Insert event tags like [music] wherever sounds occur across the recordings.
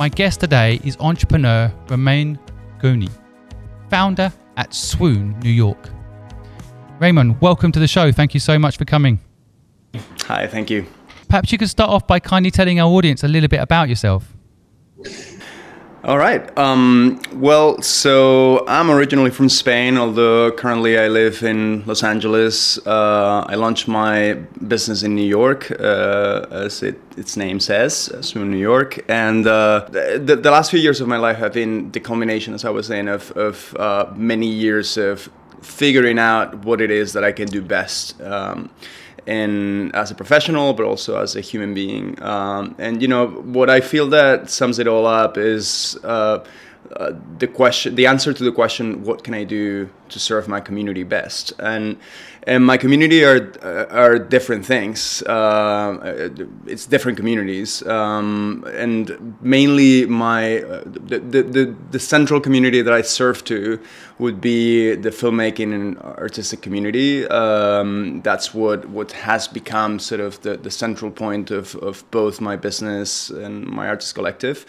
My guest today is entrepreneur Romain Gouni, founder at Swoon, New York. Raymond, welcome to the show. Thank you so much for coming. Hi, thank you. Perhaps you could start off by kindly telling our audience a little bit about yourself. All right. Um, well, so I'm originally from Spain, although currently I live in Los Angeles. Uh, I launched my business in New York, uh, as it, its name says, Swoon New York. And uh, the, the last few years of my life have been the culmination, as I was saying, of, of uh, many years of figuring out what it is that I can do best. Um, and as a professional, but also as a human being. Um, and you know what I feel that sums it all up is uh, uh, the question, the answer to the question, what can I do to serve my community best? And and my community are are different things. Uh, it's different communities, um, and mainly my the, the the central community that I serve to would be the filmmaking and artistic community. Um, that's what what has become sort of the, the central point of, of both my business and my artist collective.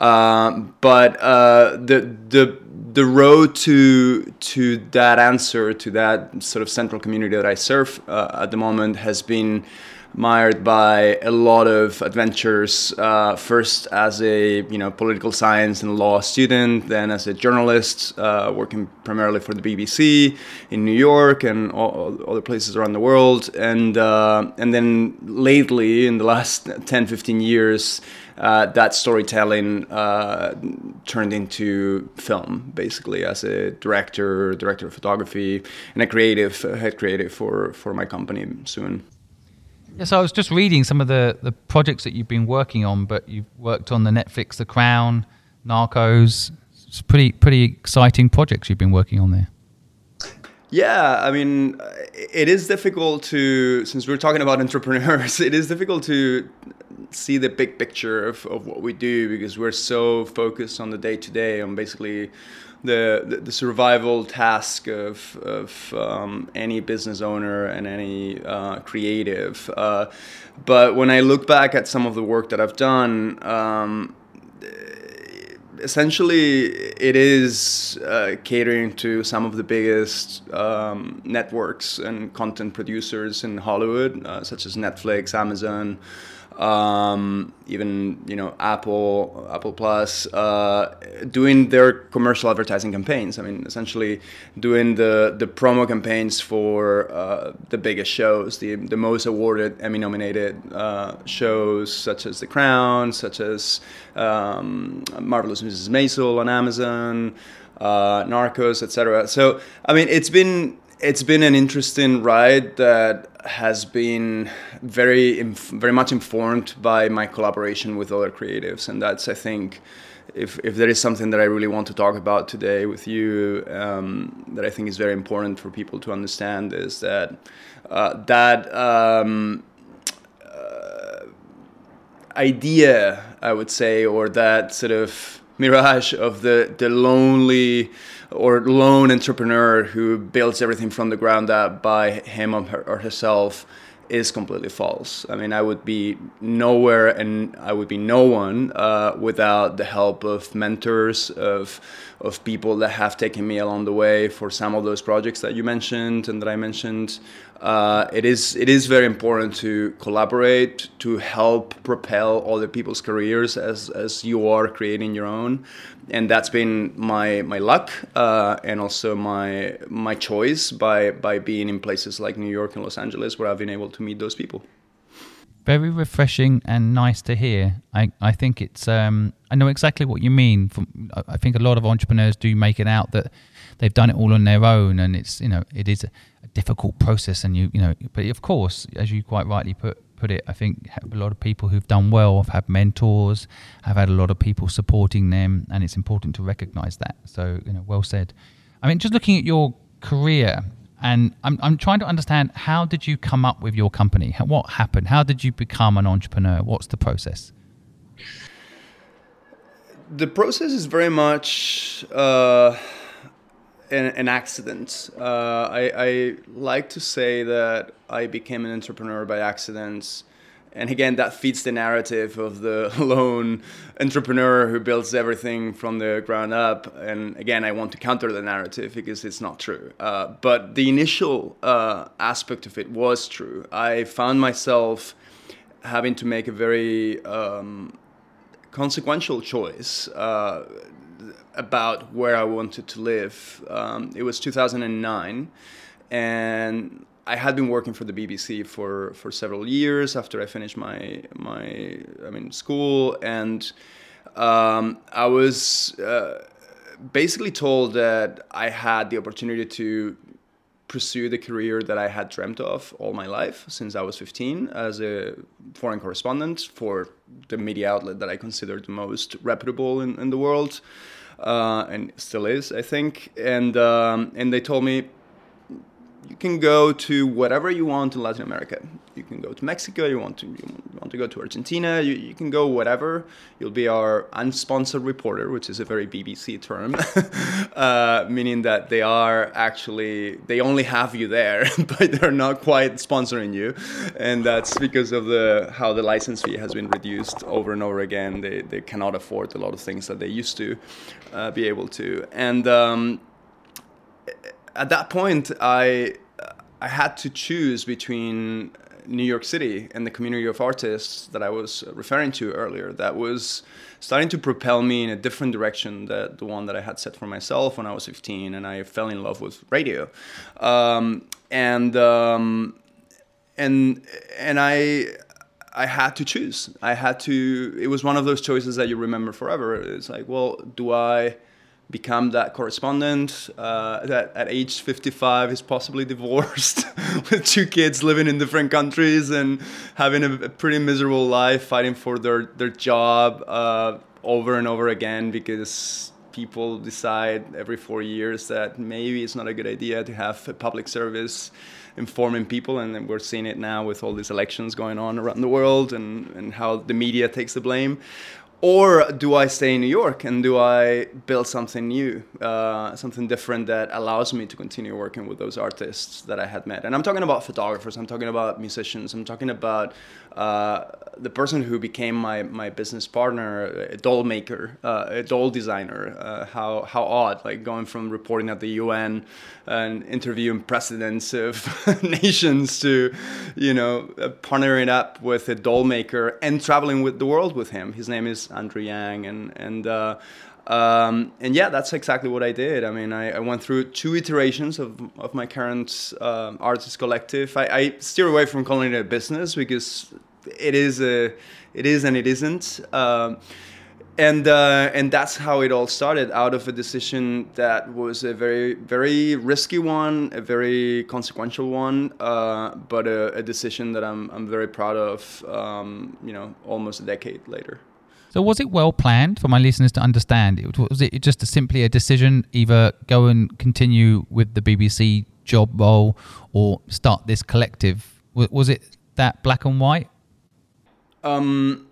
Uh, but uh, the the the road to to that answer to that sort of central community that I serve uh, at the moment has been mired by a lot of adventures. Uh, first as a you know political science and law student, then as a journalist uh, working primarily for the BBC in New York and all, other places around the world, and uh, and then lately in the last [laughs] 10, 15 years. Uh, that storytelling uh, turned into film, basically, as a director, director of photography, and a creative, head creative for, for my company Swoon. Yeah, so I was just reading some of the, the projects that you've been working on, but you've worked on the Netflix The Crown, Narcos. It's pretty pretty exciting projects you've been working on there. Yeah, I mean, it is difficult to, since we're talking about [laughs] entrepreneurs, it is difficult to see the big picture of, of what we do because we're so focused on the day to day, on basically the, the, survival task of, of um, any business owner and any uh, creative. Uh, but when I look back at some of the work that I've done, um, essentially it is uh, catering to some of the biggest um, networks and content producers in Hollywood, uh, such as Netflix, Amazon um, even you know Apple, Apple Plus, uh, doing their commercial advertising campaigns. I mean, essentially doing the the promo campaigns for uh, the biggest shows, the the most awarded Emmy nominated uh, shows, such as The Crown, such as um, Marvelous Mrs. Maisel on Amazon. Uh, Narcos, etc. So, I mean, it's been it's been an interesting ride that has been very very much informed by my collaboration with other creatives and that's i think if, if there is something that i really want to talk about today with you um, that i think is very important for people to understand is that uh, that um, uh, idea i would say or that sort of mirage of the the lonely or lone entrepreneur who builds everything from the ground up by him or, her, or herself is completely false. I mean, I would be nowhere and I would be no one uh, without the help of mentors, of of people that have taken me along the way for some of those projects that you mentioned and that I mentioned. Uh, it is it is very important to collaborate to help propel other people's careers as as you are creating your own, and that's been my my luck uh, and also my my choice by by being in places like New York and Los Angeles where I've been able to meet those people very refreshing and nice to hear. I, I think it's um, I know exactly what you mean. From I think a lot of entrepreneurs do make it out that they've done it all on their own, and it's you know it is a, difficult process, and you you know. But of course, as you quite rightly put put it, I think a lot of people who've done well have had mentors, have had a lot of people supporting them, and it's important to recognise that. So you know, well said. I mean, just looking at your career, and I'm, I'm trying to understand how did you come up with your company? What happened? How did you become an entrepreneur? What's the process? The process is very much uh, an, an, accident. Uh, I, I, like to say that I became an entrepreneur by accident. And again that feeds the narrative of the [laughs] lone entrepreneur who builds everything from the ground up. And again i want to counter the narrative because it's not true. Uh, but the initial uh, aspect of it was true. I found myself having to make a very um, consequential choice uh, about where i wanted to live. Um, it was 2009 and I had been working for the BBC for, for several years after I finished my my I mean school, and um, I was uh, basically told that I had the opportunity to pursue the career that I had dreamt of all my life since I was 15 as a foreign correspondent for the media outlet that I considered the most reputable in, in the world, uh, and still is, I think. And um, and they told me you can go to whatever you want in Latin America. You can go to Mexico. You want to you want to go to Argentina. You, you can go whatever. You'll be our unsponsored reporter, which is a very BBC term, [laughs] uh, meaning that they are actually they only have you there, [laughs] but they're not quite sponsoring you, and that's because of the how the license fee has been reduced over and over again. They they cannot afford a lot of things that they used to uh, be able to, and. Um, at that point, I I had to choose between New York City and the community of artists that I was referring to earlier. That was starting to propel me in a different direction than the one that I had set for myself when I was 15, and I fell in love with radio. Um, and um, and and I. I had to choose. I had to. It was one of those choices that you remember forever. It's like, well, do I become that correspondent uh, that at age 55 is possibly divorced [laughs] with two kids living in different countries and having a, a pretty miserable life fighting for their, their job uh, over and over again because people decide every four years that maybe it's not a good idea to have a public service informing people. And we're seeing it now with all these elections going on around the world and, and how the media takes the blame or do I stay in New York and do I build something new, uh, something different that allows me to continue working with those artists that I had met? And I'm talking about photographers, I'm talking about musicians, I'm talking about uh, the person who became my, my business partner, a doll maker, uh, a doll designer. Uh, how how odd, like going from reporting at the UN and interviewing presidents of [laughs] nations to, you know, partnering up with a doll maker and traveling with the world with him. His name is Andrew Yang, and and uh, um, and yeah, that's exactly what I did. I mean, I, I went through two iterations of, of my current uh, artist collective. I, I steer away from calling it a business because it is a, it is and it isn't. Um, and uh, and that's how it all started out of a decision that was a very very risky one, a very consequential one, uh, but a, a, decision that I'm I'm very proud of. Um, you know, almost a decade later. So was it well planned for my listeners to understand? It was it just a, simply a decision, either go and continue with the BBC job role or start this collective? Was it that black and white? Um,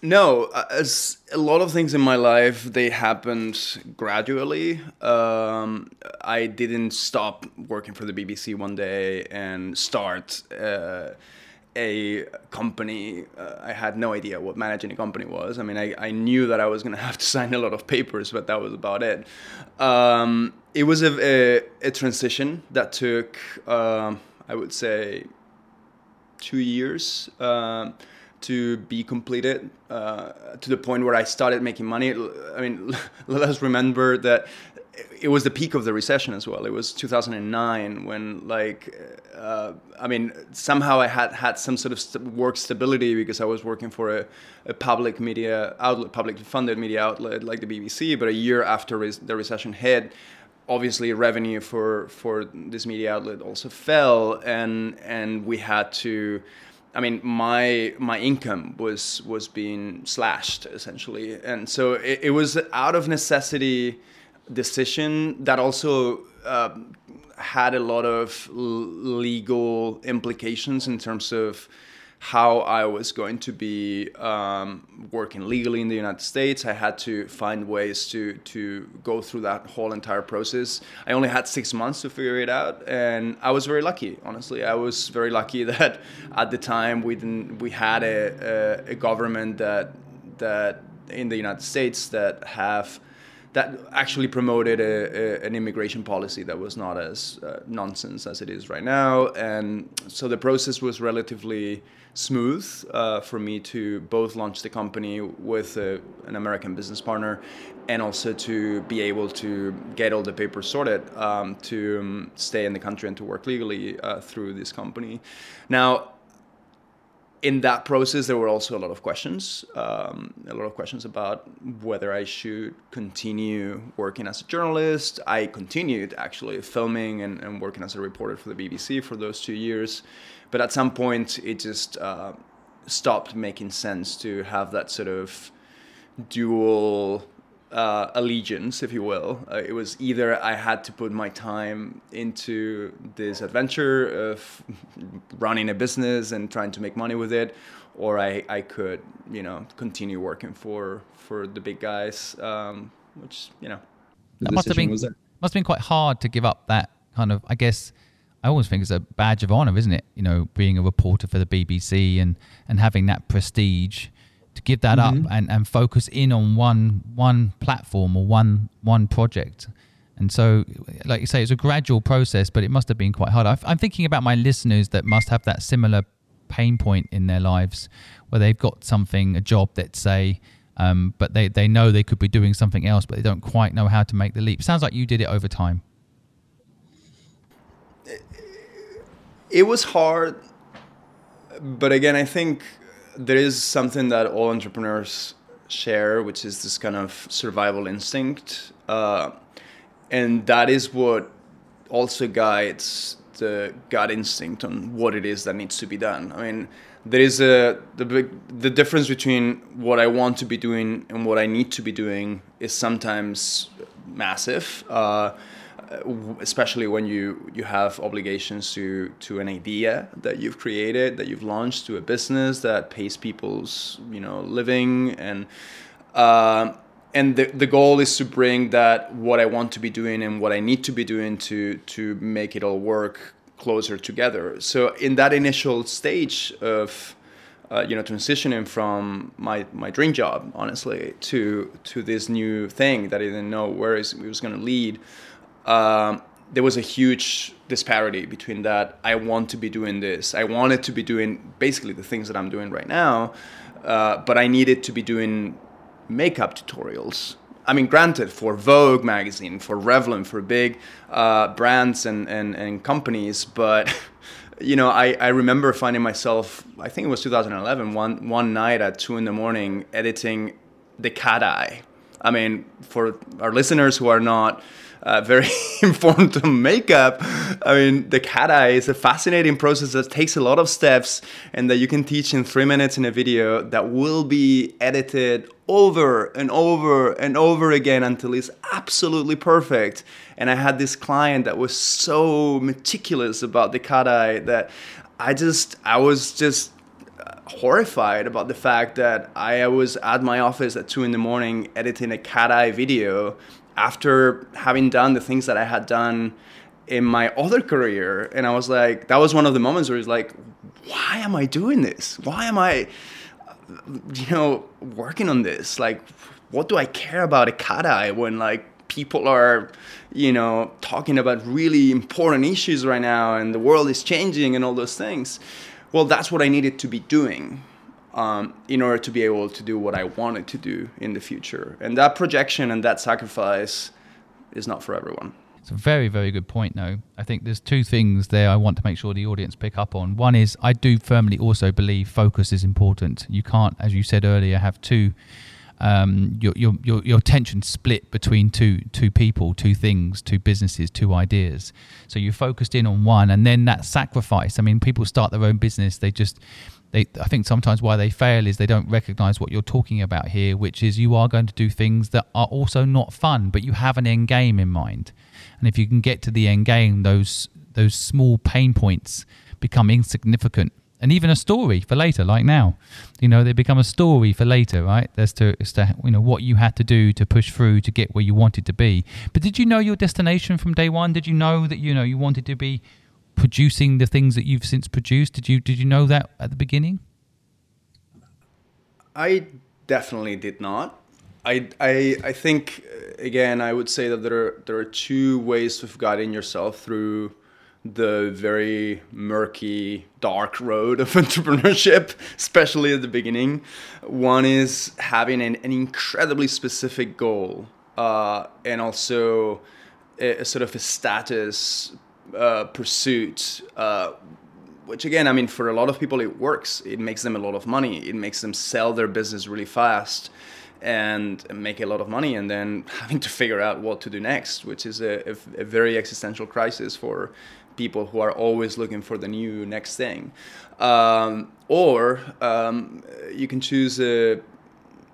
no, as a lot of things in my life, they happened gradually. Um, I didn't stop working for the BBC one day and start. Uh, a company. Uh, I had no idea what managing a company was. I mean, I, I knew that I was going to have to [laughs] sign a lot of papers, but that was about it. Um, it was a, a, a, transition that took, um, I would say, two years. Um, to be completed uh, to the point where I started making money. I mean, [laughs] let us remember that it was the peak of the recession as well. It was 2009 when, like, uh, I mean, somehow I had had some sort of st- work stability because I was working for a, a public media outlet, publicly funded media outlet like the BBC. But a year after res- the recession hit, obviously revenue for for this media outlet also fell, and and we had to. I mean, my my income was was being slashed essentially, and so it, it was out of necessity decision that also uh, had a lot of legal implications in terms of how I was going to be um, working legally in the United States. I had to find ways to to go through that whole entire process. I only had six months to figure it out, and I was very lucky. Honestly, I was very lucky [laughs] that at the time we didn't we had a, a, a government that that in the United States that have that actually promoted a, a, an immigration policy that was not as uh, nonsense as it is right now. And so the process was relatively smooth uh, for me to both launch the company with a, an American business partner and also to be able to get all the papers sorted um, to um, stay in the country and to work legally uh, through this company. Now, in that process, there were also a lot of questions, um, a lot of questions about whether I should continue working as a journalist. I continued actually filming and, and working as a reporter for the BBC for those two years, but at some point it just uh, stopped making sense to have that sort of dual uh, allegiance, if you will. Uh, it was either I had to put my time into this adventure of [laughs] running a business and trying to make money with it, or I, I could, you know, continue working for for the big guys, um, which you know. That must have been must have been quite hard to give up that kind of. I guess I always think it's a badge of honor, isn't it? You know, being a reporter for the BBC and and having that prestige to give that mm-hmm. up and, and focus in on one one platform or one one project. And so, like you say, it's a gradual process, but it must have been quite hard. I'm thinking about my listeners that must have that similar pain point in their lives where they've got something, a job that say, um, but they, they know they could be doing something else, but they don't quite know how to make the leap. Sounds like you did it over time. It was hard, but again, I think there is something that all entrepreneurs share, which is this kind of survival instinct, uh, and that is what also guides the gut instinct on what it is that needs to be done. I mean, there is a the big the difference between what I want to be doing and what I need to be doing is sometimes massive. Uh, especially when you you have obligations to to an idea that you've created that you've launched to a business that pays people's you know living and uh, and the, the goal is to bring that what I want to be doing and what I need to be doing to to make it all work closer together. So in that initial stage of uh, you know transitioning from my my dream job honestly to to this new thing that I didn't know where it was going to lead um, there was a huge disparity between that I want to be doing this. I wanted to be doing basically the things that I'm doing right now, uh, but I needed to be doing makeup tutorials. I mean, granted, for Vogue magazine, for Revlon, for big uh, brands and, and, and companies, but [laughs] you know, I, I remember finding myself, I think it was 2011, one, one night at two in the morning editing the cat eye. I mean, for our listeners who are not uh, very [laughs] informed on makeup. I mean, the cat eye is a fascinating process that takes a lot of steps and that you can teach in three minutes in a video that will be edited over and over and over again until it's absolutely perfect. And I had this client that was so meticulous about the cat eye that I just, I was just uh, horrified about the fact that I was at my office at two in the morning editing a cat eye video after having done the things that I had done in my other career. And I was like, that was one of the moments where it's like, why am I doing this? Why am I, you know, working on this? Like, what do I care about a cat eye when like people are, you know, talking about really important issues right now and the world is changing and all those things? Well, that's what I needed to be doing um, in order to be able to do what I wanted to do in the future. And that projection and that sacrifice is not for everyone. It's a very, very good point, though. I think there's two things there I want to make sure the audience pick up on. One is I do firmly also believe focus is important. You can't, as you said earlier, have two um, your, your your your attention split between two two people, two things, two businesses, two ideas. So you focused in on one, and then that sacrifice. I mean, people start their own business. They just they I think sometimes why they fail is they don't recognize what you're talking about here, which is you are going to do things that are also not fun, but you have an end game in mind. And if you can get to the end game, those those small pain points become insignificant and even a story for later, like now. You know, they become a story for later, right? As to, as to you know what you had to do to push through to get where you wanted to be. But did you know your destination from day one? Did you know that you know you wanted to be producing the things that you've since produced? Did you did you know that at the beginning? I definitely did not. I, I, I think again I would say that there are there are two ways of guiding yourself through the very murky, dark road of [laughs] entrepreneurship, especially at the beginning. One is having an, an incredibly specific goal uh, and also a, a, sort of a status uh, pursuit. Uh, which again, I mean, for a lot of people, it works. It makes them a lot of money. It makes them sell their business really fast and make a lot of money and then [laughs] having to figure out what to do next, which is a, a, a, very existential crisis for people who are always looking for the new next thing. Um, or um, you can choose a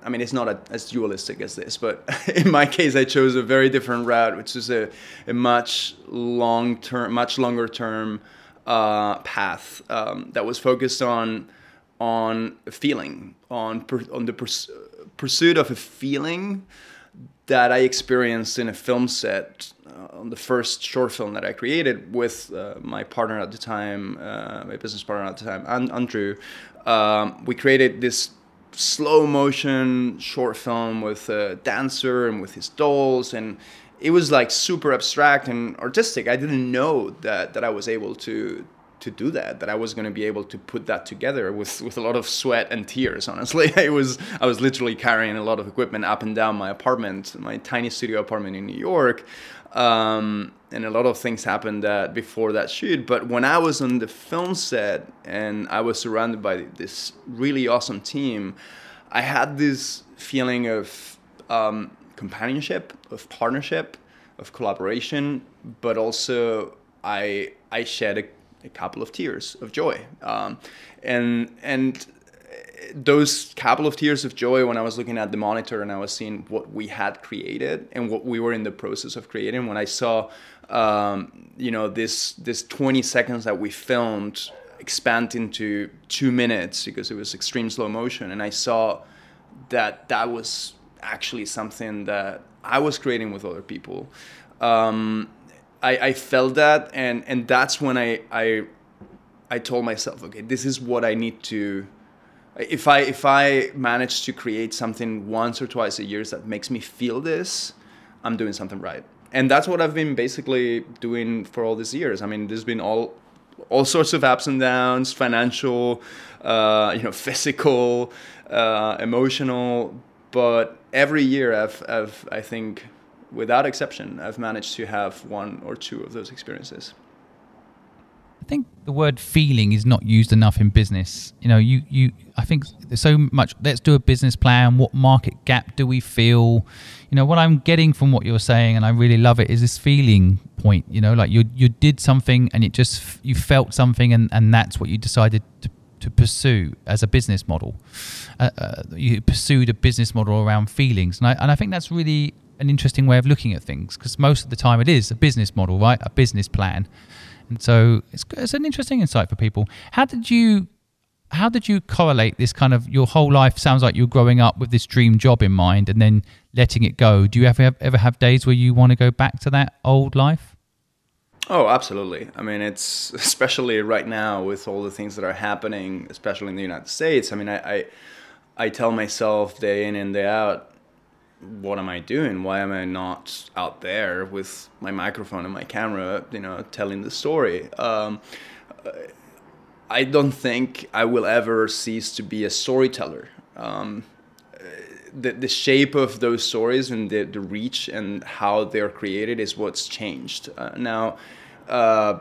I mean, it's not a, as dualistic as this, but [laughs] in my case, I chose a very different route, which is a, a much long term, much longer term uh, path um, that was focused on on feeling, on per, on the pers- pursuit of a feeling that I experienced in a film set uh, on the first short film that I created with uh, my partner at the time, uh, my business partner at the time, Andrew. Um, we created this slow motion short film with a dancer and with his dolls and it was like super abstract and artistic. I didn't know that that I was able to to do that that i was going to be able to put that together with with a lot of sweat and tears honestly [laughs] i was i was literally carrying a lot of equipment up and down my apartment my tiny studio apartment in new york um, and a lot of things happened that before that shoot but when i was on the film set and i was surrounded by this really awesome team i had this feeling of um, companionship of partnership of collaboration but also i i shed a a couple of tears of joy. Um, and and those couple of tears of joy when I was looking at the monitor and I was seeing what we had created and what we were in the process of creating. When I saw, um, you know, this this 20 seconds that we filmed expand into two minutes because it was extreme slow motion, and I saw that that was actually something that I was creating with other people. Um, I, I felt that and and that's when I I I told myself, okay, this is what I need to if I if I manage to create something once or twice a year that makes me feel this, I'm doing something right. And that's what I've been basically doing for all these years. I mean, there's been all all sorts of ups and downs, financial, uh, you know, [laughs] physical, uh, emotional, but every year I've, I've I think without exception, I've managed to have one or two of those experiences. I think the word feeling is not used enough in business. You know, you, you I think there's so much let's do a business plan, what market gap do we feel? You know, what I'm getting from what you're saying and I really love it is this feeling point, you know, like you you did something and it just you felt something and and that's what you decided to to pursue as a business model. Uh, uh, you pursued a business model around feelings, and I, and I think that's really an interesting way of looking at things because most of the time it is a business model, right? A business plan. And so it's, it's an interesting insight for people. How did you how did you correlate this kind of your whole life sounds like you're growing up with this dream job in mind and then letting it go? Do you ever ever have days where you want to go back to that old life? Oh absolutely. I mean it's especially right now with all the things that are happening especially in the united states i mean i i, I tell myself day in and day out what am I doing? Why am I not out there with my microphone and my camera, you know, telling the story? Um, I don't think I will ever cease to be a storyteller. Um, the, the shape of those stories and the, the reach and how they're created is what's changed. Uh, now, uh,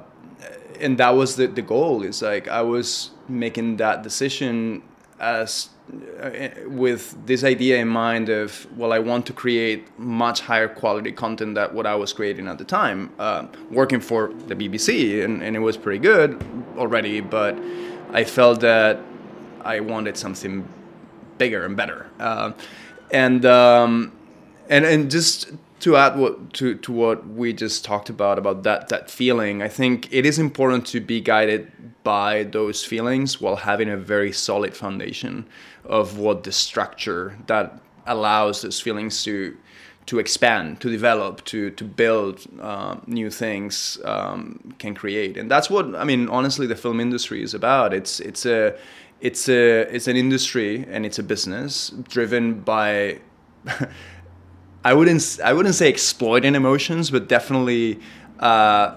and that was the, the goal is like I was making that decision as uh, with this idea in mind of well i want to create much higher quality content than what i was creating at the time uh, working for the bbc and, and it was pretty good already but i felt that i wanted something bigger and better. Uh, and um, and and just to add what to, to what we just talked about about that that feeling, I think it is important to be guided by those feelings while having a very solid foundation of what the structure that allows those feelings to to expand, to develop, to to build uh, new things um, can create, and that's what I mean. Honestly, the film industry is about. It's it's a it's a it's an industry and it's a business driven by. [laughs] I wouldn't I wouldn't say exploiting emotions, but definitely uh,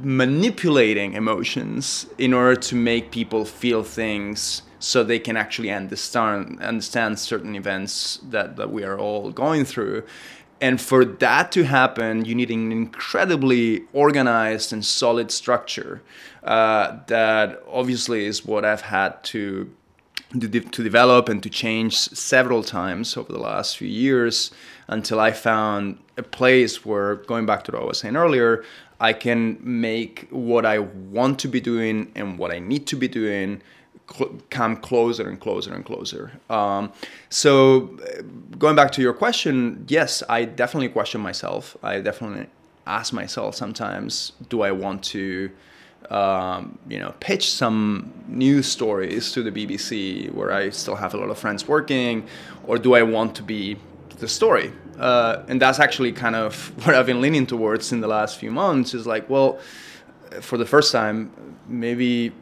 manipulating emotions in order to make people feel things so they can actually understand understand certain events that, that we are all going through. And for that to happen, you need an incredibly organized and solid structure. Uh, that obviously is what I've had to de- to develop and to change several times over the last few years until I found a place where, going back to what I was saying earlier, I can make what I want to be doing and what I need to be doing cl- come closer and closer and closer. Um, so, going back to your question, yes, I definitely question myself. I definitely ask myself sometimes, do I want to? Um, you know, pitch some news stories to the BBC where I still have a lot of friends working, or do I want to be the story? Uh, and that's actually kind of [laughs] what I've been leaning towards in the last few months. Is like, well, for the first time, maybe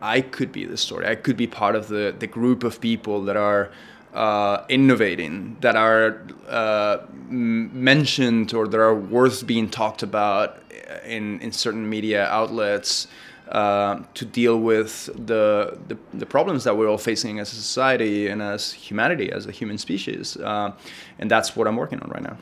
I could be the story. I could be part of the, the group of people that are uh, innovating, that are uh, mentioned or that are worth being talked about in, in certain media outlets uh, to deal with the, the, the, problems that we're all facing as a society and as humanity, as a human species. Uh, and that's what I'm working on right now.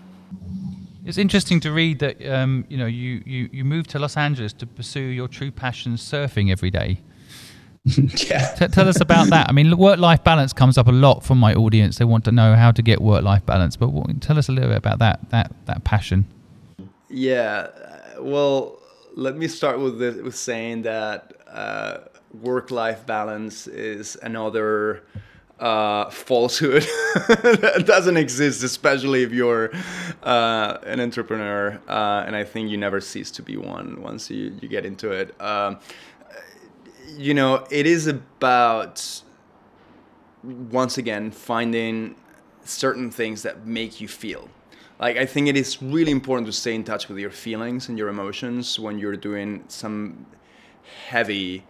It's interesting to read that um, you know you, you, you moved to Los Angeles to pursue your true passion, surfing every day. [laughs] yeah. T- tell us about that. I mean, work life balance comes up a lot from my audience. They want to know how to get work life balance, but what, tell us a little bit about that that that passion. Yeah. Well, let me start with the, with saying that uh, work life balance is another uh, falsehood [laughs] that doesn't exist, especially if you're uh, an entrepreneur. Uh, and I think you never cease to be one once you, you get into it. Um, you know, it is about once again finding certain things that make you feel. Like I think it is really important to stay in touch with your feelings and your emotions when you're doing some heavy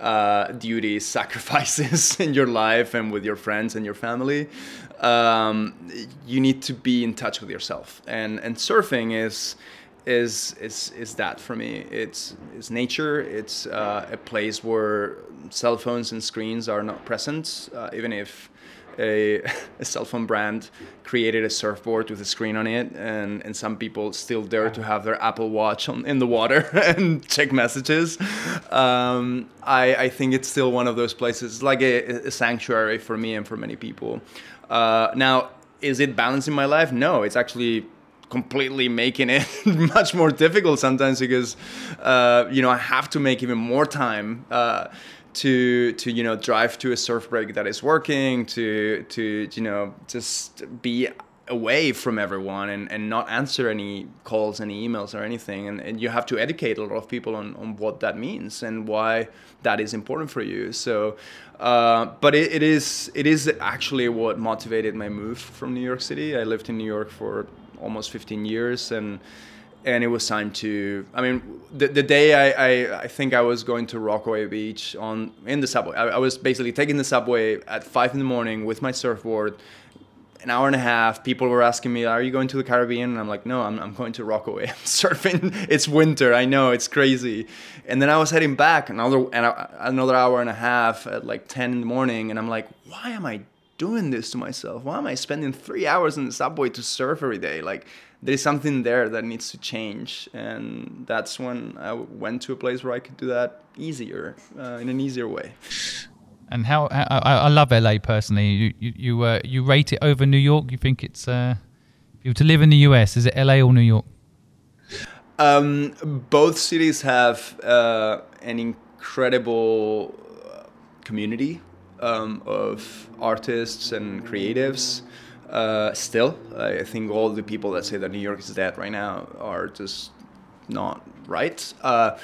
uh, duties, [laughs] sacrifices in your life and with your friends and your family. Um, you need to be in touch with yourself, and and surfing is is is is that for me. It's it's nature. It's uh, a place where cell phones and screens are not present, uh, even if a, [laughs] a, cell phone brand created a surfboard with a screen on it, and, and some people still dare to have their Apple Watch on, in the water [laughs] and check messages. Um, I, I think it's still one of those places, like a, a sanctuary for me and for many people. Uh, now, is it balancing my life? No, it's actually completely making it [laughs] much more difficult sometimes because uh, you know I have to make even more time uh, to to you know drive to a surf break that is working to to you know just be away from everyone and, and not answer any calls any emails or anything. And, and you have to educate a lot of people on, on what that means and why that is important for you. So uh, but it, it is it is actually what motivated my move from New York City. I lived in New York for almost 15 years and and it was time to i mean the, the day I, I, I think i was going to rockaway beach on in the subway. I, I, was basically taking the subway at five in the morning with my surfboard an hour and a half. People were asking me are you going to the caribbean? And i'm like no i'm, I'm going to rockaway. [laughs] I'm surfing. It's winter. I know. It's crazy. And then i was heading back another another hour and a half at like 10 in the morning. And i'm like why am i doing this to myself? Why am i spending three hours in the subway to surf every day? Like there's something there that needs to change and that's when i went to a place where i could do that easier uh, in an easier way. And how, I, I, love la personally. You you you, uh, you, rate it over new york? You think it's uh, if you were to live in the us is it la or new york? Um, both cities have uh, an incredible community um, of artists and creatives Uh, still, I think all the people that say that New York is dead right now are just not right. Uh,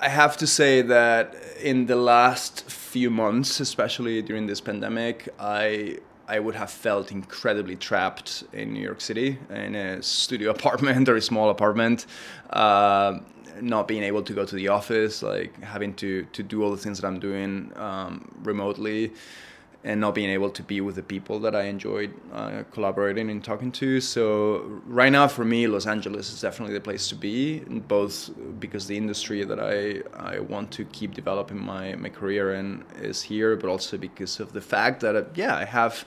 I have to say that in the last few months, especially during this pandemic, I I would have felt incredibly trapped in New York City in a studio [laughs] apartment or a small apartment, uh, not being able to go to the office, like having to to do all the things that I'm doing um, remotely and not being able to be with the people that I enjoyed uh, collaborating and talking to. So right now, for me, Los Angeles is definitely the place to be, both because the industry that I, I want to keep developing my, my career in is here, but also because of the fact that, uh, yeah, I have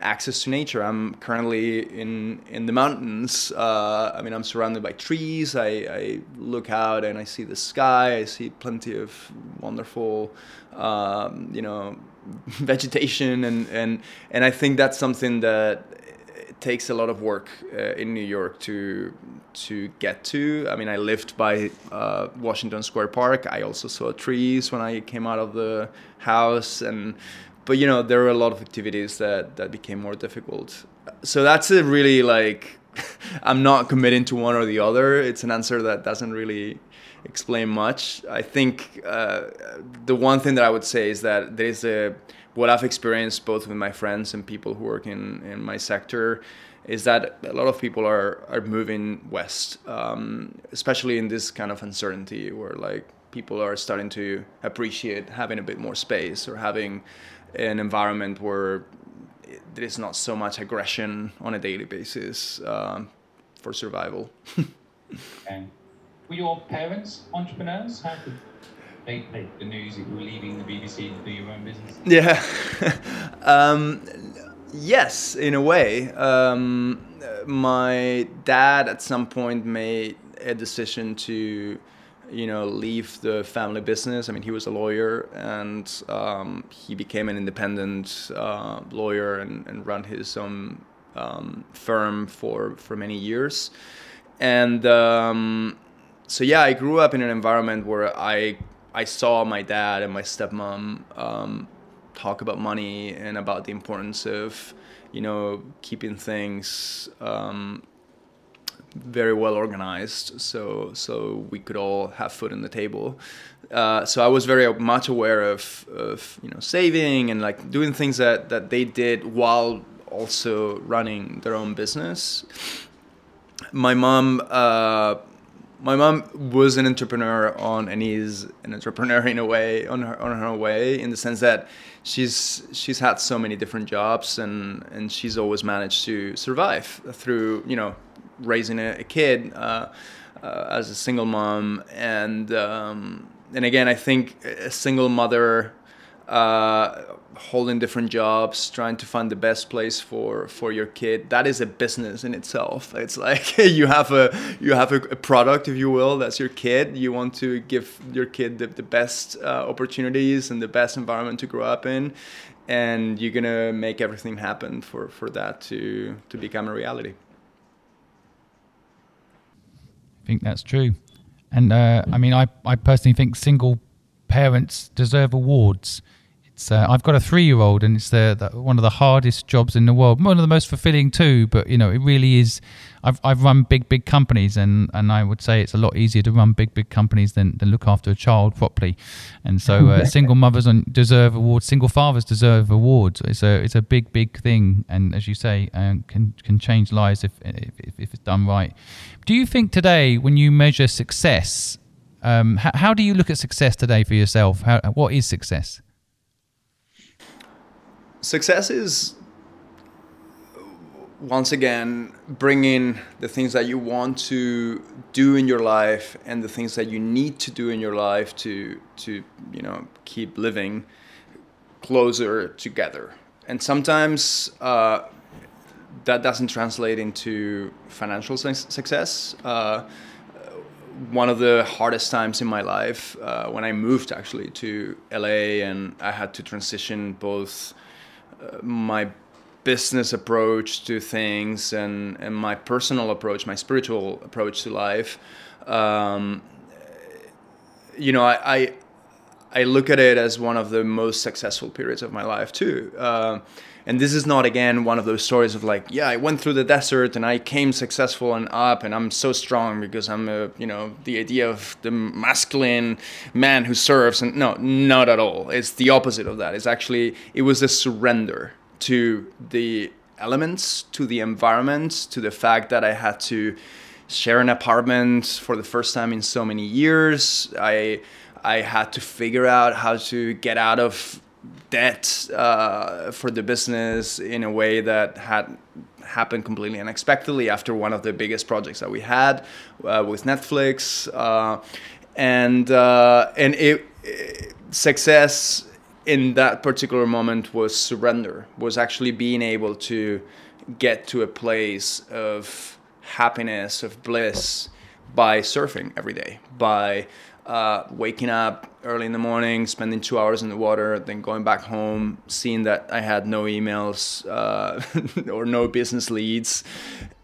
access to nature. I'm currently in in the mountains. Uh, I mean, I'm surrounded by trees. I, I, look out and I see the sky. I see plenty of wonderful, um, you know, [laughs] vegetation and and and I think that's something that takes a lot of work uh, in New York to to get to. I mean, I lived by uh, Washington Square Park. I also saw trees when I came out of the house, and but you know there were a lot of activities that that became more difficult. So that's a really like [laughs] I'm not committing to one or the other. It's an answer that doesn't really explain much. I think uh, the one thing that I would say is that there is a what I've experienced both with my friends and people who work in, in my sector is that a lot of people are are moving west, um, especially in this kind of uncertainty where like people are starting to appreciate having a bit more space or having an environment where there is not so much aggression on a daily basis um, for survival. [laughs] okay. Were your parents entrepreneurs? How they take the news that you were leaving the BBC to do your own business? Yeah. [laughs] um, yes, in a way. Um, my dad at some point made a decision to you know leave the family business i mean he was a lawyer and um, he became an independent uh, lawyer and, and run his own um, firm for for many years and um, so yeah, I grew up in an environment where I I saw my dad and my stepmom um, talk about money and about the importance of you know keeping things um, very well organized so so we could all have food on the table. Uh, so I was very much aware of, of you know saving and like doing things that, that they did while also running their own business. My mom uh, my mom was an entrepreneur on and is an entrepreneur in a way on her on her way in the sense that she's she's had so many different jobs and and she's always managed to survive through you know raising a, a kid uh, uh, as a single mom. And um, and again I think a single mother uh, holding different jobs, trying to find the best place for for your kid. That is a business in itself. It's like [laughs] you have a you have a, a product, if you will. That's your kid. You want to give your kid the, the best uh, opportunities and the best environment to grow up in, and you're gonna make everything happen for for that to to become a reality. I think that's true, and uh, I mean, I I personally think single parents deserve awards it's uh, I've got a three-year-old, and it's the, the, one of the hardest jobs in the world. One of the most fulfilling too, but you know, it really is. I've I've run big big companies, and, and I would say it's a lot easier to run big big companies than, than look after a child properly. And so, [laughs] uh, single mothers deserve awards. Single fathers deserve awards. It's a it's a big big thing, and as you say, uh, can can change lives if, if if it's done right. Do you think today, when you measure success, um, how, how do you look at success today for yourself? How, what is success? Success is once again bringing the things that you want to do in your life and the things that you need to do in your life to to you know keep living closer together. And sometimes uh, that doesn't translate into financial success. Uh, one of the hardest times in my life uh, when I moved actually to LA and I had to transition both my business approach to things and, and my personal approach, my spiritual approach to life, um, you know, I, I, I look at it as one of the most successful periods of my life too. Uh, and this is not again one of those stories of like yeah i went through the desert and i came successful and up and i'm so strong because i'm a you know the idea of the masculine man who serves and no not at all. It's the opposite of that. It's actually it was a surrender to the elements to the environment to the fact that i had to share an apartment for the first time in so many years. I i had to figure out how to get out of debt uh, for the business in a way that had happened completely unexpectedly after one of the biggest projects that we had uh, with Netflix, uh, and uh, and it, it, success in that particular moment was surrender, was actually being able to get to a place of happiness, of bliss by surfing every day, by uh, waking up early in the morning, spending two hours in the water, then going back home, seeing that I had no emails uh, [laughs] or no business leads,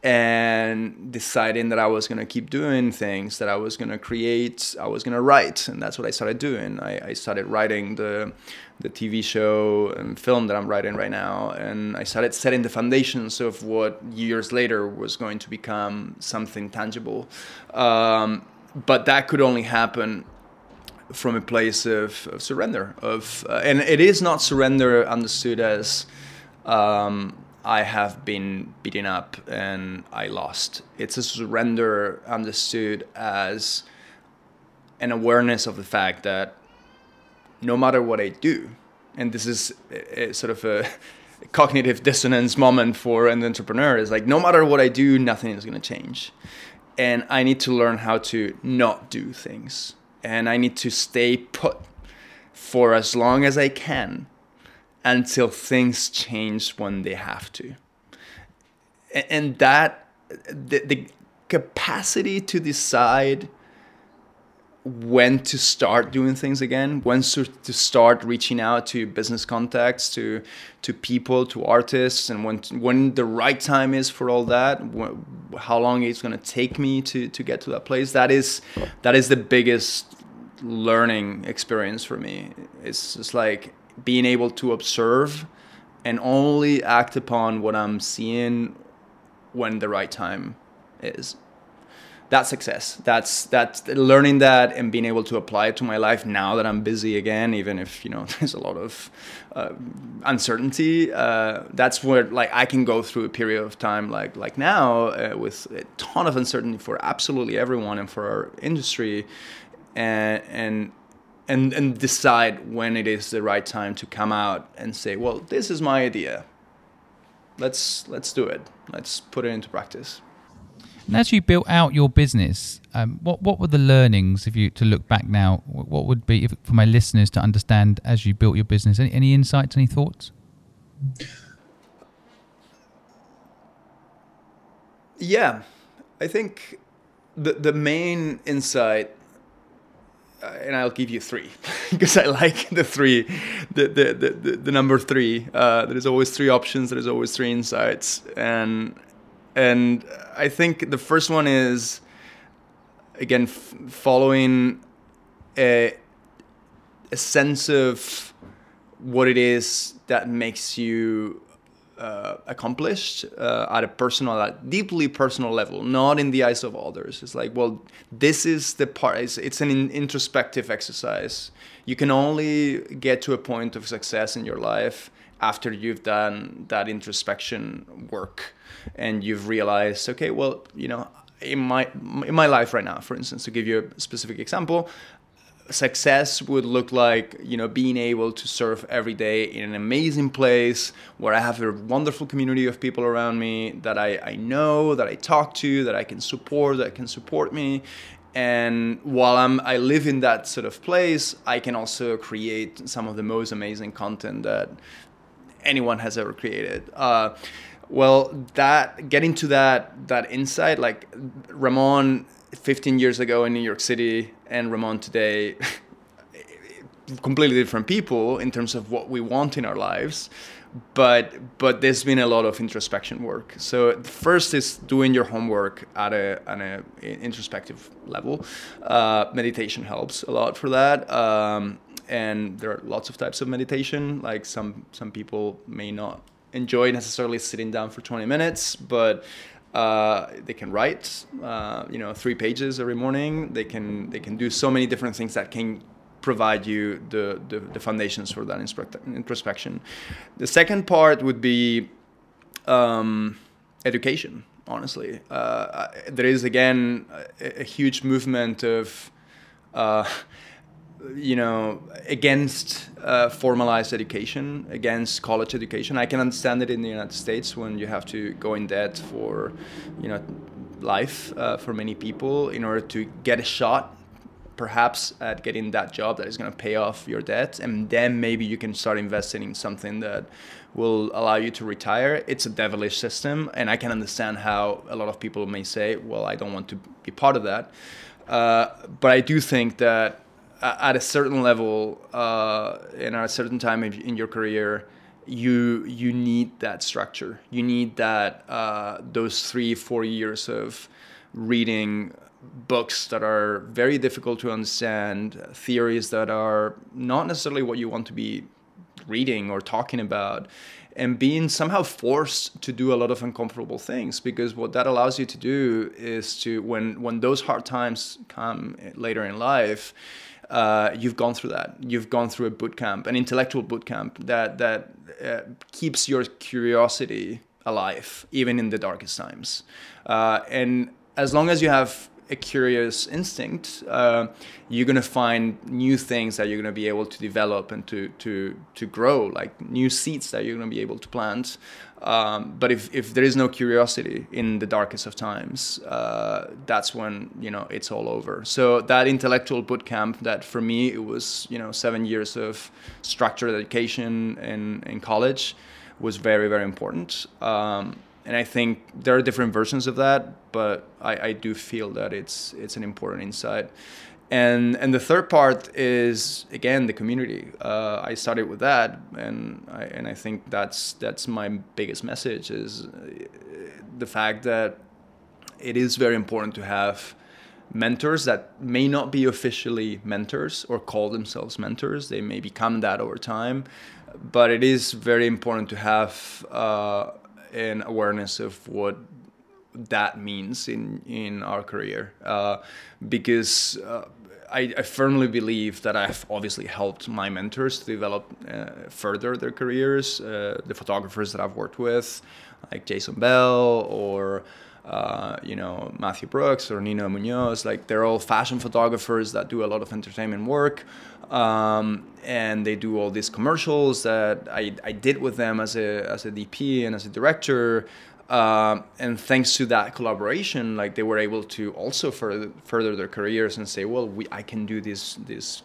and deciding that I was going to keep doing things, that I was going to create, I was going to write. And that's what I started doing. I, I started writing the, the TV show and film that I'm writing right now. And I started setting the foundations of what years later was going to become something tangible. Um, but that could only happen from a place of, of surrender of uh, and it is not surrender understood as um, I have been beaten up and I lost. It's a surrender understood as an awareness of the fact that no matter what I do, and this is a, a sort of a [laughs] cognitive dissonance moment for an entrepreneur is like no matter what I do, nothing is going to change and I need to learn how to not do things. And I need to stay put for as long as I can until things change when they have to. And that, the, the capacity to decide when to start doing things again when to, to start reaching out to business contacts to to people to artists and when when the right time is for all that how long it's going to take me to to get to that place that is that is the biggest learning experience for me. It's just like being able to observe and only act upon what i'm seeing when the right time is that's success. That's that's learning that and being able to apply it to my life now that I'm busy again, even if you know [laughs] there's a lot of uh, uncertainty. Uh, that's where like I can go through a period of time like like now uh, with a ton of uncertainty for absolutely everyone and for our industry, and and and and decide when it is the right time to come out and say, well, this is my idea. Let's let's do it. Let's put it into practice. And as you built out your business, um, what what were the learnings? If you to look back now, what would be if, for my listeners to understand as you built your business? Any, any insights? Any thoughts? Yeah, I think the the main insight, uh, and I'll give you three [laughs] because I like the three, the the the, the, the number three. Uh, there is always three options. There is always three insights, and and I think the first one is again f- following a a sense of what it is that makes you uh, accomplished uh, at a personal, at deeply personal level, not in the eyes of others. It's like, well, this is the part. It's, it's an in- introspective exercise. You can only get to a point of success in your life after you've done that introspection work and you've realized okay well you know in my in my life right now for instance to give you a specific example success would look like you know being able to surf every day in an amazing place where i have a wonderful community of people around me that i, I know that i talk to that i can support that can support me. And while I'm, I live in that sort of place, I can also create some of the most amazing content that anyone has ever created. Uh, well, that getting to that that insight, like Ramon 15 years ago in New York City and Ramon today, [laughs] completely different people in terms of what we want in our lives. But but there's been a lot of introspection work. So first is doing your homework at a at a introspective level. Uh, meditation helps a lot for that. Um, and there are lots of types of meditation. Like some some people may not enjoy necessarily sitting down for 20 minutes, but uh, they can write, uh, you know, three pages every morning. They can they can do so many different things that can provide you the, the, the foundations for that introspection. The second part would be um, education. Honestly, uh, there is again a, a huge movement of uh, you know, against uh, formalized education, against college education. I can understand it in the United States when you have to go in debt for, you know, life uh, for many people in order to get a shot, perhaps at getting that job that is going to pay off your debt, and then maybe you can start investing in something that will allow you to retire. It's a devilish system, and I can understand how a lot of people may say, "Well, I don't want to be part of that." Uh, but I do think that at a certain level uh, and at a certain time in your career, you you need that structure. You need that uh, those three four years of reading books that are very difficult to understand, theories that are not necessarily what you want to be reading or talking about and being somehow forced to do a lot of uncomfortable things because what that allows you to do is to when when those hard times come later in life uh, you've gone through that. You've gone through a boot camp, an intellectual boot camp that that uh, keeps your curiosity alive, even in the darkest times. Uh, and as long as you have a curious instinct, uh, you're gonna find new things that you're gonna be able to develop and to to to grow, like new seeds that you're gonna be able to plant. Um, but if, if there is no curiosity in the darkest of times, uh, that's when you know it's all over. So that intellectual boot camp, that for me it was you know seven years of structured education in in college, was very very important. Um, and I think there are different versions of that, but I, I do feel that it's it's an important insight. And and the third part is again the community. Uh, I started with that, and I, and I think that's that's my biggest message is uh, the fact that it is very important to have mentors that may not be officially mentors or call themselves mentors. They may become that over time, but it is very important to have uh, an awareness of what that means in in our career uh, because uh, I, I, firmly believe that I've obviously helped my mentors to develop uh, further their careers. Uh, the photographers that I've worked with, like Jason Bell or uh, you know Matthew Brooks or Nino Munoz, like they're all fashion photographers that do a lot of entertainment work. Um, and they do all these commercials that I, I did with them as a as a DP and as a director. Uh, and thanks to that collaboration, like they were able to also further further their careers and say, well, we I can do this this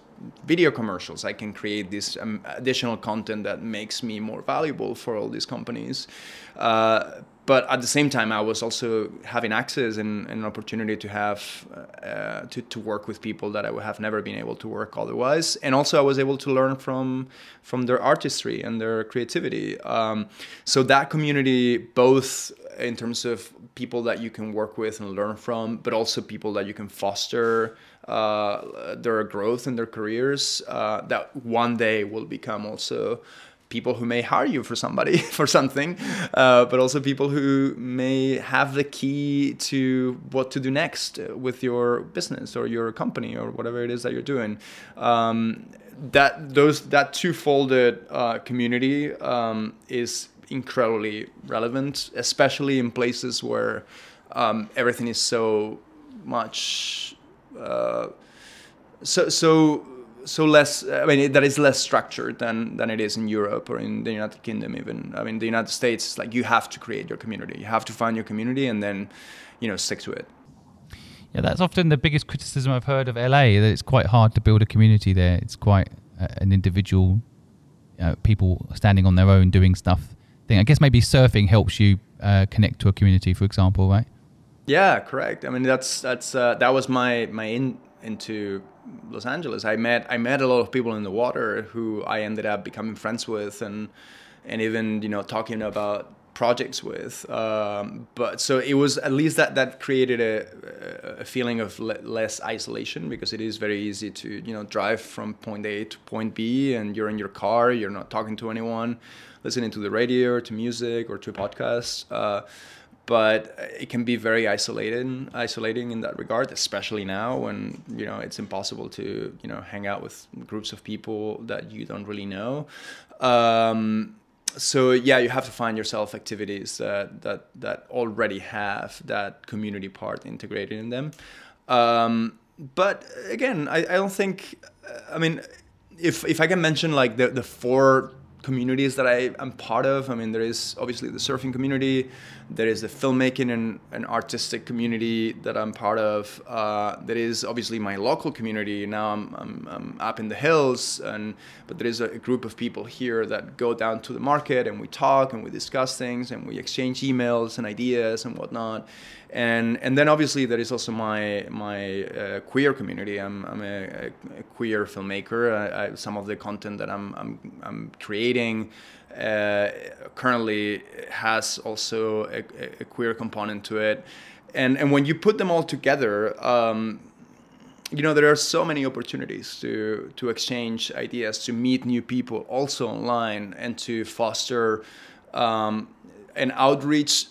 video commercials. I can create this um, additional content that makes me more valuable for all these companies. Uh, but at the same time, I was also having access and, and an opportunity to have uh, to, to work with people that I would have never been able to work otherwise. And also, I was able to learn from from their artistry and their creativity. Um, so that community, both in terms of people that you can work with and learn from, but also people that you can foster uh, their growth in their careers, uh, that one day will become also people who may hire you for somebody [laughs] for something, uh, but also people who may have the key to what to do next with your business or your company or whatever it is that you're doing. Um, that those that two-folded uh, community um, is incredibly relevant, especially in places where um, everything is so much uh, so so so less i mean that is less structured than than it is in europe or in the united kingdom even. I mean the united states like you have to create your community. You have to find your community and then you know stick to it. Yeah that's often the biggest criticism i've heard of la that it's quite hard to build a community there. It's quite uh, an individual you know, people standing on their own doing stuff. Thing i guess maybe surfing helps you uh, connect to a community for example right? Yeah correct. I mean that's that's uh, that was my my in into Los Angeles, I met I met a lot of people in the water who I ended up becoming friends with, and and even you know talking about projects with. Um, but so it was at least that that created a, a feeling of le- less isolation because it is very easy to you know drive from point A to point B and you're in your car, you're not talking to anyone, listening to the radio or to music or to a podcast. Uh, but it can be very isolated, isolating in that regard, especially now when you know it's impossible to you know hang out with groups of people that you don't really know. Um, so yeah, you have to find yourself activities that that that already have that community part integrated in them. Um, but again, I, I don't think. I mean, if if I can mention like the the four communities that I am part of. I mean, there is obviously the surfing community, there is the filmmaking and, and artistic community that I'm part of. Uh, there is obviously my local community. Now I'm, I'm, I'm, up in the hills, and but there is a, group of people here that go down to the market and we talk and we discuss things and we exchange emails and ideas and whatnot. And and then obviously there is also my my uh, queer community. I'm, I'm a, a queer filmmaker. I, I, some of the content that I'm I'm, I'm creating uh, currently has also a, a, queer component to it. And, and when you put them all together, um, you know there are so many opportunities to to exchange ideas, to meet new people, also online, and to foster um, an outreach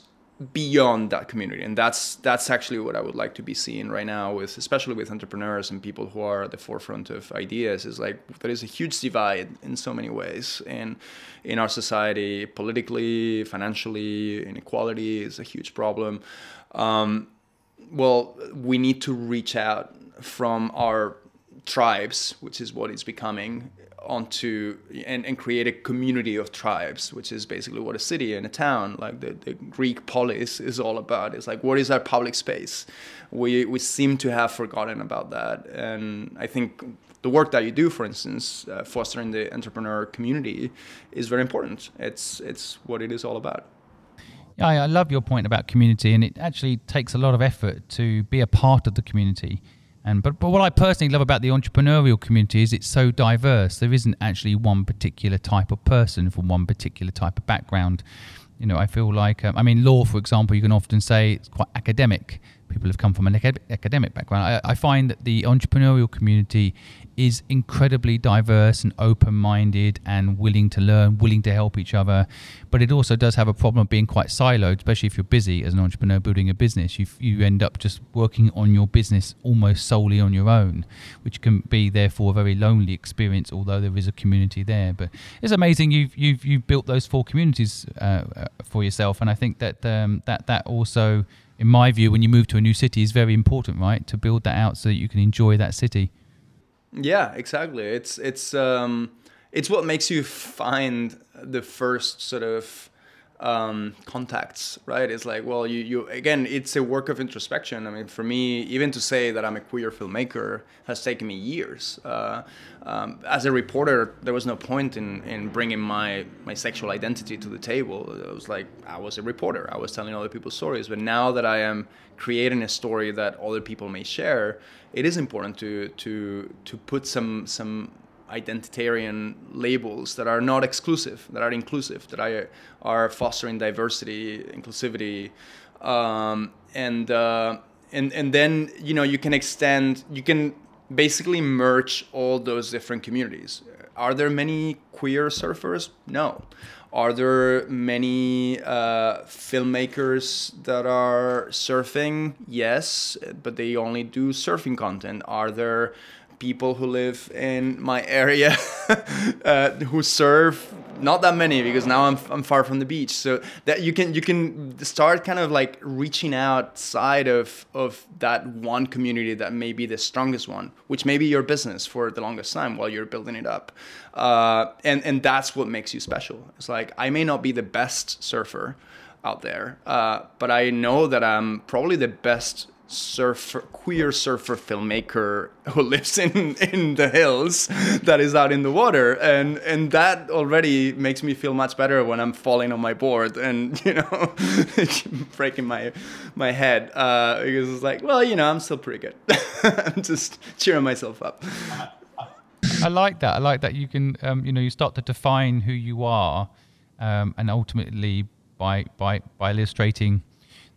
beyond that community. And that's that's actually what i would like to be seeing right now with especially with entrepreneurs and people who are at the forefront of ideas is like there is a huge divide in so many ways. And in our society politically financially inequality is a huge problem. Um, well we need to reach out from our tribes which is what it's becoming onto and, and create a community of tribes, which is basically what a city and a town, like the, the Greek polis, is all about. It's like what is our public space? We we seem to have forgotten about that, and I think the work that you do, for instance, uh, fostering the entrepreneur community, is very important. It's it's what it is all about. Yeah, I love your point about community, and it actually takes a lot of effort to be a part of the community. And but, but what I personally love about the entrepreneurial community is it's so diverse. There isn't actually one particular type of person from one particular type of background. You know, I feel like um, I mean, law, for example, you can often say it's quite academic. People have come from an academic background. I, I find that the entrepreneurial community is incredibly diverse and open minded and willing to learn, willing to help each other. But it also does have a problem of being quite siloed, especially if you're busy as an entrepreneur building a business. You, you end up just working on your business almost solely on your own, which can be therefore a very lonely experience, although there is a community there. But it's amazing you've, you've, you've built those four communities uh, uh for yourself. And I think that um, that, that also, in my view, when you move to a new city is very important, right? To build that out so that you can enjoy that city. Yeah, exactly. It's it's um, it's what makes you find the first sort of um, contacts, right? It's like, well, you, you again, it's a work of introspection. I mean, for me, even to say that I'm a queer filmmaker has taken me years. Uh, um, as a reporter, there was no point in, in bringing my my sexual identity to the table. It was like I was a reporter. I was telling other people's stories. But now that I am creating a story that other people may share, it is important to to to put some some identitarian labels that are not exclusive, that are inclusive, that are, are fostering diversity, inclusivity, um, and uh, and and then you know you can extend, you can basically merge all those different communities. Are there many queer surfers? No. Are there many uh, filmmakers that are surfing? Yes, but they only do surfing content. Are there people who live in my area [laughs] uh, who surf not that many because now I'm, I'm far from the beach. So that you can you can start kind of like reaching outside of of that one community that may be the strongest one which may be your business for the longest time while you're building it up. Uh, and and that's what makes you special. It's like I may not be the best surfer out there uh, but I know that I'm probably the best surfer queer surfer filmmaker who [laughs] lives in in the hills that is out in the water. And and that already makes me feel much better when i'm falling on my board and [laughs] you know [laughs] breaking my my head. Uh, because it's like well you know i'm still pretty good. I'm just cheering myself up. I like that. I like that you can um, you know you start to define who you are um, and ultimately by by by illustrating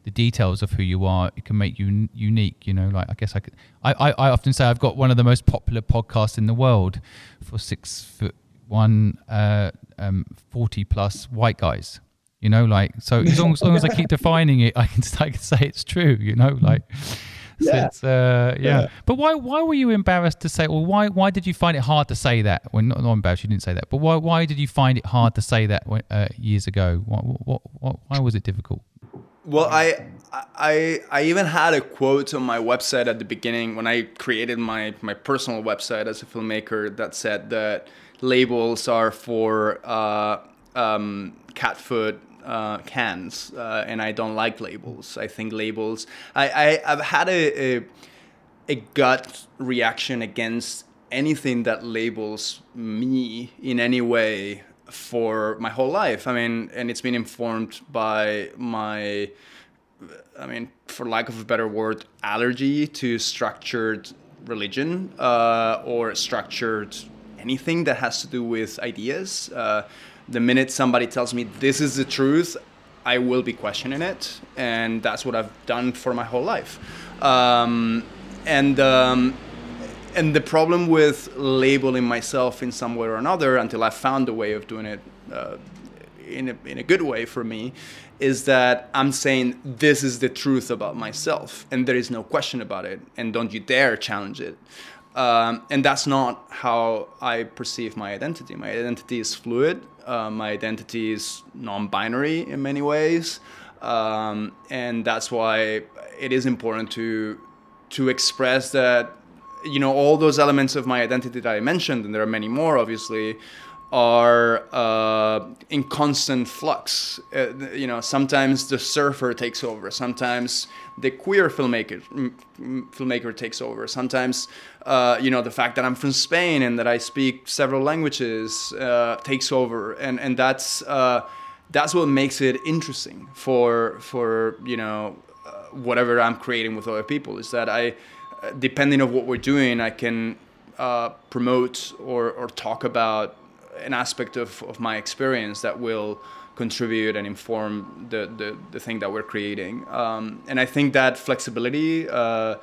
the details of who you are, it can make you unique. You know, like I guess I could. I, I, I often say I've got one of the most popular podcasts in the world for six foot one, uh, um, forty plus white guys. You know, like so as long, as long as I keep [laughs] defining it, I can I can say it's true. You know, like. So Yeah. it's, uh, yeah. Yeah. But why why were you embarrassed to say? Well, why why did you find it hard to say that? Well, not, not embarrassed, you didn't say that. But why why did you find it hard to say that when, uh, years ago? What, what, what, why was it difficult? Well, I, I, I even had a quote on my website at the beginning when I created my, my personal website as a filmmaker that said that labels are for uh, um, cat food uh, cans, uh, and I don't like labels. I think labels. I, I I've had a, a a gut reaction against anything that labels me in any way for my whole life. I mean, and it's been informed by my, I mean, for lack of a better word, allergy to structured religion uh, or structured anything that has to do with ideas. Uh, the minute somebody tells me this is the truth, I will be questioning it, and that's what I've done for my whole life. Um, and um, and the problem with labeling myself in some way or another, until I found a way of doing it uh, in a, in a good way for me, is that I'm saying this is the truth about myself, and there is no question about it, and don't you dare challenge it. Um, and that's not how I perceive my identity. My identity is fluid. Uh, my identity is non-binary in many ways, um, and that's why it is important to to express that you know all those elements of my identity that I mentioned, and there are many more, obviously, are uh, in constant flux. Uh, you know, sometimes the surfer takes over. Sometimes the queer filmmaker filmmaker takes over. Sometimes, uh, you know, the fact that I'm from Spain and that I speak several languages uh, takes over, and and that's uh, that's what makes it interesting for for you know uh, whatever I'm creating with other people. Is that I, depending on what we're doing, I can uh, promote or or talk about an aspect of, of my experience that will contribute and inform the, the, the thing that we're creating. Um, and I think that flexibility uh, uh,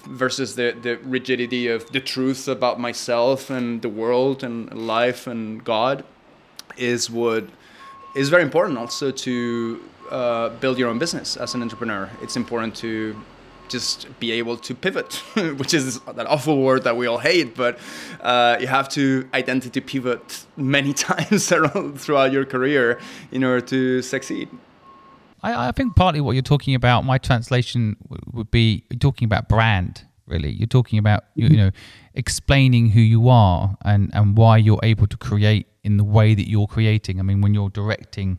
versus the, the rigidity of the truth about myself and the world and life and God is what is very important also to uh, build your own business as an entrepreneur. It's important to just be able to pivot, [laughs] which is that awful word that we all hate, but uh, you have to identity pivot many [laughs] times throughout your career in order to succeed. I, I think partly what you're talking about, my translation w- would be you're talking about brand, really. You're talking about, you, you know, explaining who you are and, and why you're able to create in the way that you're creating. I mean, when you're directing,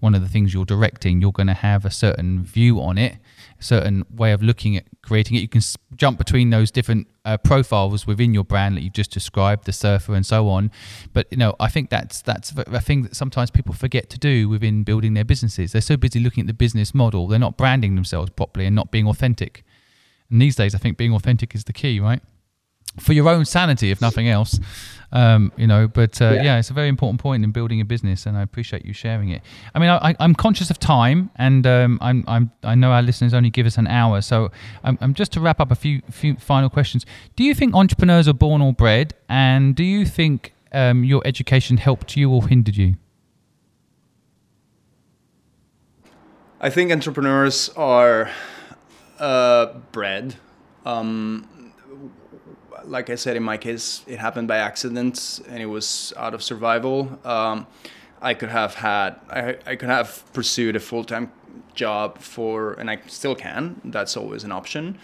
one of the things you're directing, you're going to have a certain view on it, certain way of looking at creating it. You can jump between those different uh, profiles within your brand that you've just described, the surfer and so on. But you know, I think that's that's a thing that sometimes people forget to do within building their businesses. They're so busy looking at the business model, they're not branding themselves properly and not being authentic. And these days, I think being authentic is the key, right? For your own sanity, if nothing else, um, you know. But uh, yeah. Yeah. it's a very important point in building a business, and I appreciate you sharing it. I mean, I, I'm conscious of time, and um, I'm, I'm, I know our listeners only give us an hour, so I'm, I'm just to wrap up a few, few final questions. Do you think entrepreneurs are born or bred, and do you think um, your education helped you or hindered you? I think entrepreneurs are uh, bred. Um, like I said, in my case, it happened by accident, and it was out of survival. Um, I could have had, I, I could have pursued a full time job for, and I still can. That's always an option,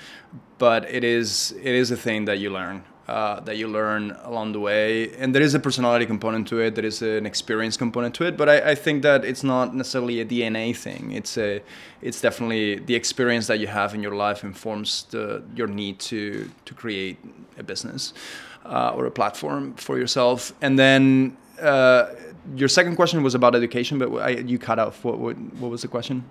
but it is it is a thing that you learn. Uh, that you learn along the way, and there is a personality component to it. There is an experience component to it, but I, I think that it's not necessarily a DNA thing. It's a, it's definitely the experience that you have in your life informs the your need to to create a business uh, or a platform for yourself. And then uh, your second question was about education, but I, you cut off. What, what what was the question?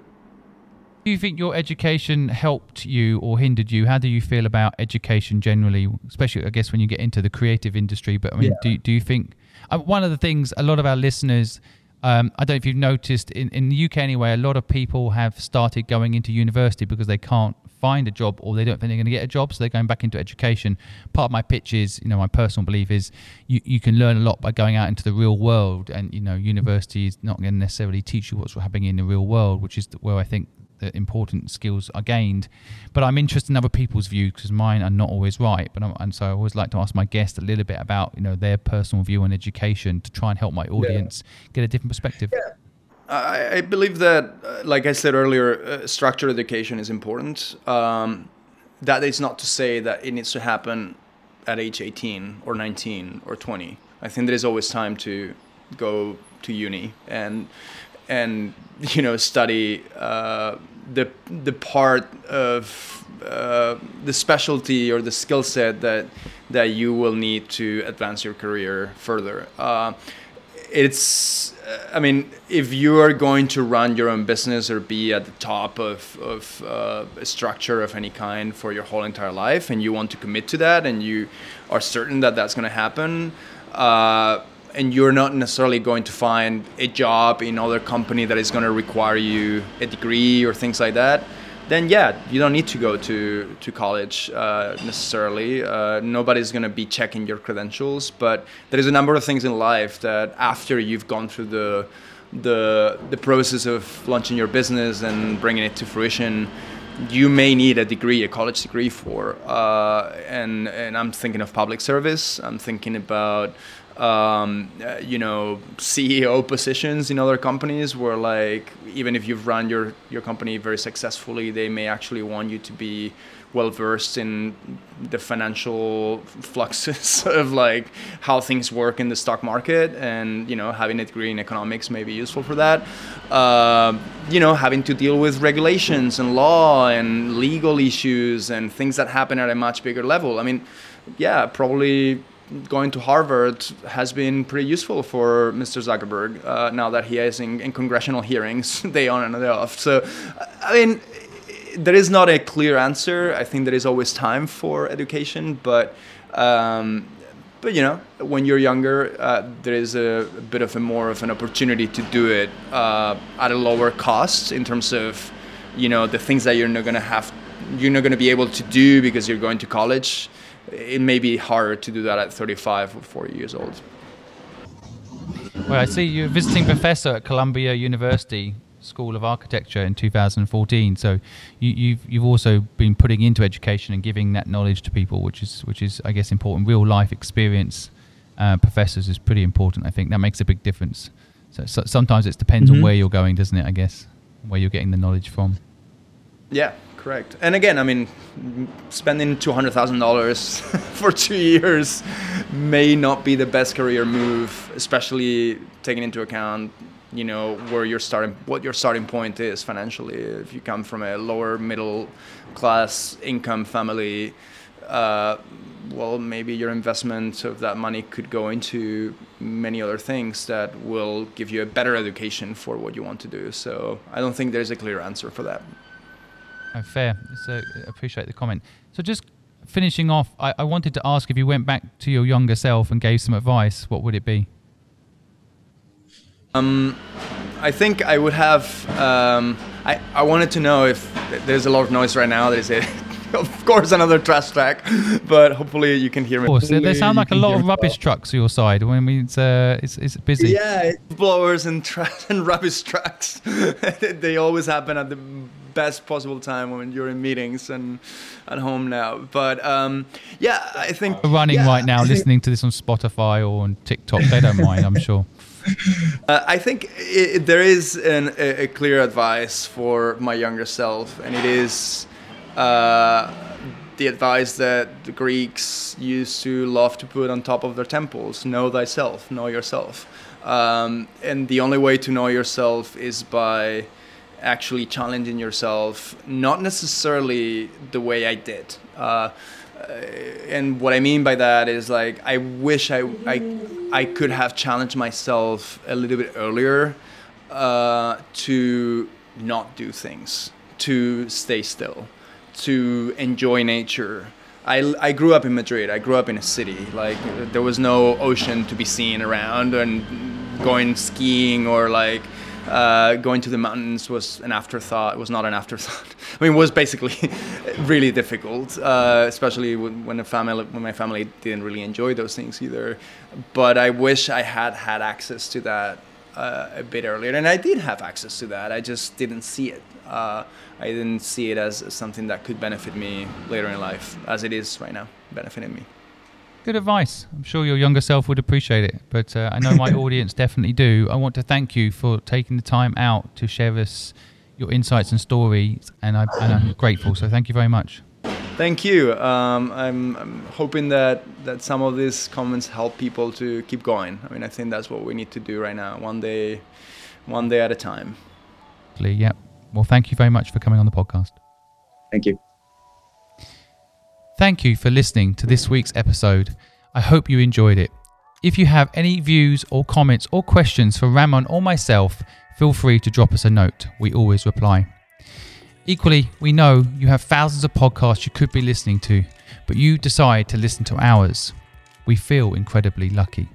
Do you think your education helped you or hindered you? How do you feel about education generally, especially I guess when you get into the creative industry? But I mean, Yeah. do do you think uh, one of the things a lot of our listeners Um, I don't know if you've noticed in, in the UK anyway, a lot of people have started going into university because they can't find a job or they don't think they're going to get a job, so they're going back into education. Part of my pitch is, you know, my personal belief is you, you can learn a lot by going out into the real world, and you know, university is not going to necessarily teach you what's happening in the real world, which is where I think the important skills are gained. But I'm interested in other people's views because mine are not always right. But I'm, and so I always like to ask my guests a little bit about you know their personal view on education to try and help my audience yeah. get a different perspective. Yeah. I, I believe that, uh, like I said earlier, uh, structured education is important. Um, that is not to say that it needs to happen at age 18 or 19 or 20. I think there is always time to go to uni and and you know study uh, the the part of uh, the specialty or the skill set that that you will need to advance your career further. Uh, it's i mean if you are going to run your own business or be at the top of, of uh, a structure of any kind for your whole entire life and you want to commit to that and you are certain that that's going to happen uh, and you're not necessarily going to find a job in other company that is going to require you a degree or things like that then yeah, you don't need to go to to college uh, necessarily. Uh, nobody's gonna be checking your credentials, but there is a number of things in life that after you've gone through the the the process of launching your business and bringing it to fruition, you may need a degree, a college degree for. Uh, and and I'm thinking of public service. I'm thinking about um, uh, you know CEO positions in other companies where like even if you've run your your company very successfully, they may actually want you to be well versed in the financial fluxes [laughs] of like how things work in the stock market and you know having a degree in economics may be useful for that. Uh, you know having to deal with regulations and law and legal issues and things that happen at a much bigger level. I mean yeah probably going to Harvard has been pretty useful for Mr. Zuckerberg uh, now that he is in, in, congressional hearings [laughs] day on and day off. So, I mean, there is not a clear answer. I think there is always time for education, but um, but you know, when you're younger, uh, there is a, a, bit of a more of an opportunity to do it uh, at a lower cost in terms of you know the things that you're not gonna have, you're not gonna be able to do because you're going to college it may be harder to do that at 35 or 40 years old. Well, I see you're visiting professor at Columbia University School of Architecture in 2014. So you, have you've, you've also been putting into education and giving that knowledge to people, which is which is I guess important. Real life experience uh, professors is pretty important. I think that makes a big difference. So, so sometimes it depends mm-hmm. on where you're going, doesn't it? I guess where you're getting the knowledge from. Yeah, correct. And again, I mean, spending two hundred thousand dollars [laughs] for two years may not be the best career move, especially taking into account, you know, where your starting, what your starting point is financially. If you come from a lower middle class income family, uh, well, maybe your investment of that money could go into many other things that will give you a better education for what you want to do. So I don't think there's a clear answer for that. Oh, fair. So appreciate the comment. So just finishing off, I, I wanted to ask if you went back to your younger self and gave some advice, what would it be? Um, I think I would have. Um, I I wanted to know if there's a lot of noise right now. There's [laughs] a, of course, another trash track, but hopefully you can hear me. Of course, they sound like a lot of rubbish well. trucks to your side when we, it's, uh, it's it's busy. Yeah, blowers and trash [laughs] and rubbish trucks. [laughs] they always happen at the best possible time when you're in meetings and at home now. But um, yeah, I think running yeah, right now, [laughs] listening to this on Spotify or on TikTok, they don't mind, I'm sure. [laughs] Uh, I think it, there is an, a, a, clear advice for my younger self, and it is uh, the advice that the Greeks used to love to put on top of their temples know thyself, know yourself. Um, and the only way to know yourself is by actually challenging yourself, not necessarily the way I did. Uh, and what I mean by that is like I wish I I, I could have challenged myself a little bit earlier uh, to not do things, to stay still, to enjoy nature. I, I grew up in Madrid. I grew up in a city. Like there was no ocean to be seen around, and going skiing or like uh, going to the mountains was an afterthought. It was not an afterthought. [laughs] I mean, it was basically [laughs] really difficult, uh, especially when, when, family, when my family didn't really enjoy those things either. But I wish I had had access to that uh, a bit earlier, and I did have access to that. I just didn't see it. Uh, I didn't see it as something that could benefit me later in life, as it is right now, benefiting me. Good advice. I'm sure your younger self would appreciate it, but uh, I know my [laughs] audience definitely do. I want to thank you for taking the time out to share us your insights and stories, and, I, am grateful. So thank you very much. Thank you. Um, I'm, I'm, hoping that, that some of these comments help people to keep going. I mean, I think that's what we need to do right now, one day, one day at a time. Yeah. Well, thank you very much for coming on the podcast. Thank you. Thank you for listening to this week's episode. I hope you enjoyed it. If you have any views or comments or questions for Ramon or myself, feel free to drop us a note. We always reply. Equally, we know you have thousands of podcasts you could be listening to, but you decide to listen to ours. We feel incredibly lucky.